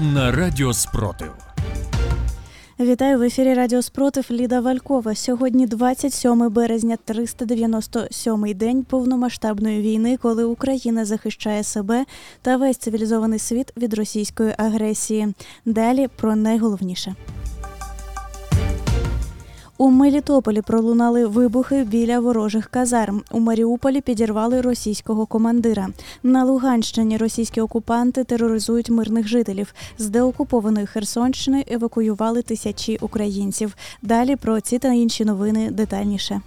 на Радіо Спротив. Вітаю в ефірі Радіо Спротив Ліда Валькова. Сьогодні 27 березня, 397-й день повномасштабної війни, коли Україна захищає себе та весь цивілізований світ від російської агресії. Далі про найголовніше. У Мелітополі пролунали вибухи біля ворожих казарм. У Маріуполі підірвали російського командира. На Луганщині російські окупанти тероризують мирних жителів. З деокупованої Херсонщини евакуювали тисячі українців. Далі про ці та інші новини детальніше.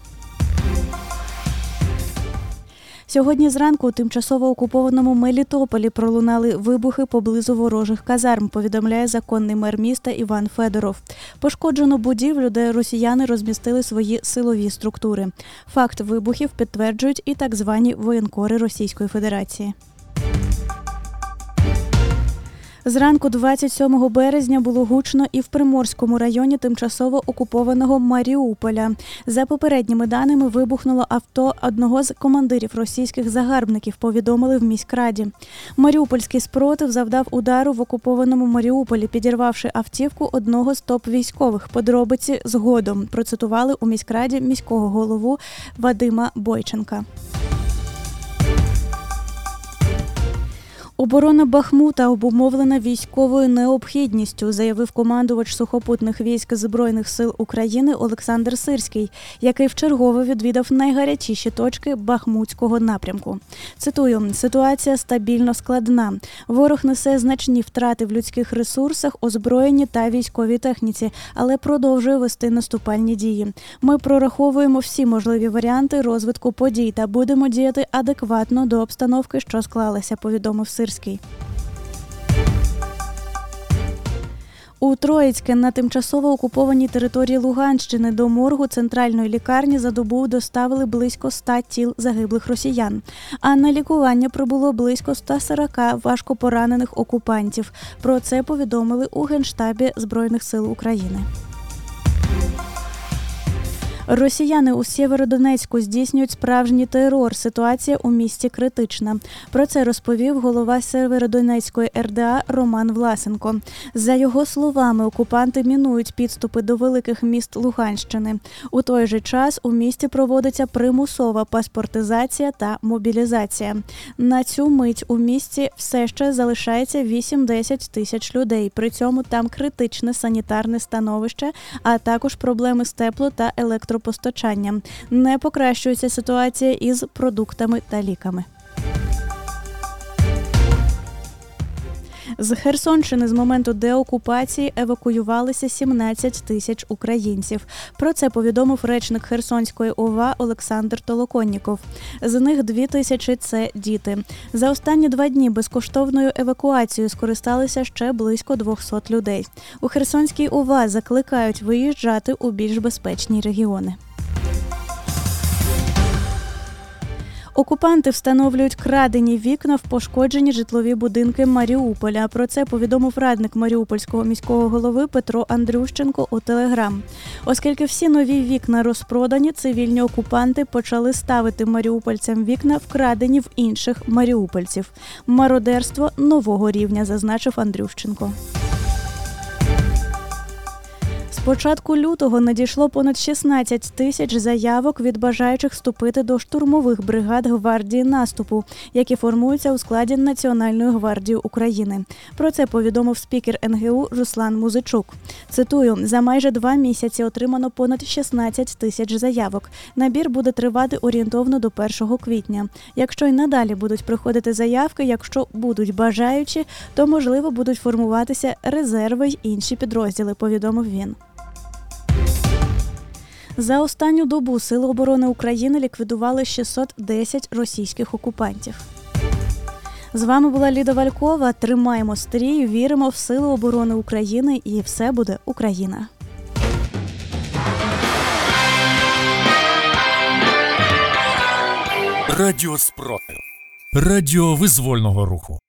Сьогодні зранку у тимчасово окупованому Мелітополі пролунали вибухи поблизу ворожих казарм. Повідомляє законний мер міста Іван Федоров. Пошкоджено будівлю, де росіяни розмістили свої силові структури. Факт вибухів підтверджують і так звані воєнкори Російської Федерації. Зранку 27 березня було гучно і в Приморському районі тимчасово окупованого Маріуполя. За попередніми даними вибухнуло авто одного з командирів російських загарбників. Повідомили в міськраді. Маріупольський спротив завдав удару в окупованому Маріуполі, підірвавши автівку одного з топ військових. Подробиці згодом процитували у міськраді міського голову Вадима Бойченка. Оборона Бахмута обумовлена військовою необхідністю, заявив командувач сухопутних військ Збройних сил України Олександр Сирський, який вчергове відвідав найгарячіші точки Бахмутського напрямку. Цитую: ситуація стабільно складна. Ворог несе значні втрати в людських ресурсах, озброєнні та військовій техніці, але продовжує вести наступальні дії. Ми прораховуємо всі можливі варіанти розвитку подій та будемо діяти адекватно до обстановки, що склалася. Повідомив Сирський. Сирський. У Троїцьке на тимчасово окупованій території Луганщини до моргу центральної лікарні за добу доставили близько 100 тіл загиблих росіян. А на лікування прибуло близько 140 важкопоранених окупантів. Про це повідомили у Генштабі Збройних сил України. Росіяни у Сєвєродонецьку здійснюють справжній терор. Ситуація у місті критична. Про це розповів голова Сєвєродонецької РДА Роман Власенко. За його словами, окупанти мінують підступи до великих міст Луганщини. У той же час у місті проводиться примусова паспортизація та мобілізація. На цю мить у місті все ще залишається 8-10 тисяч людей. При цьому там критичне санітарне становище, а також проблеми з тепло та електро електропостачання. Не покращується ситуація із продуктами та ліками. З Херсонщини з моменту деокупації евакуювалися 17 тисяч українців. Про це повідомив речник Херсонської ОВА Олександр Толоконніков. З них дві тисячі це діти. За останні два дні безкоштовною евакуацією скористалися ще близько 200 людей. У Херсонській ОВА закликають виїжджати у більш безпечні регіони. Окупанти встановлюють крадені вікна в пошкоджені житлові будинки Маріуполя. Про це повідомив радник Маріупольського міського голови Петро Андрющенко у Телеграм. Оскільки всі нові вікна розпродані, цивільні окупанти почали ставити маріупольцям вікна, вкрадені в інших маріупольців. Мародерство нового рівня, зазначив Андрющенко початку лютого надійшло понад 16 тисяч заявок від бажаючих вступити до штурмових бригад гвардії наступу, які формуються у складі Національної гвардії України. Про це повідомив спікер НГУ Руслан Музичук. Цитую: за майже два місяці отримано понад 16 тисяч заявок. Набір буде тривати орієнтовно до 1 квітня. Якщо й надалі будуть приходити заявки, якщо будуть бажаючі, то можливо будуть формуватися резерви й інші підрозділи. Повідомив він. За останню добу Сили оборони України ліквідували 610 російських окупантів. З вами була Ліда Валькова. Тримаємо стрій, віримо в Сили оборони України і все буде Україна. Радіо спротив. Радіо визвольного руху.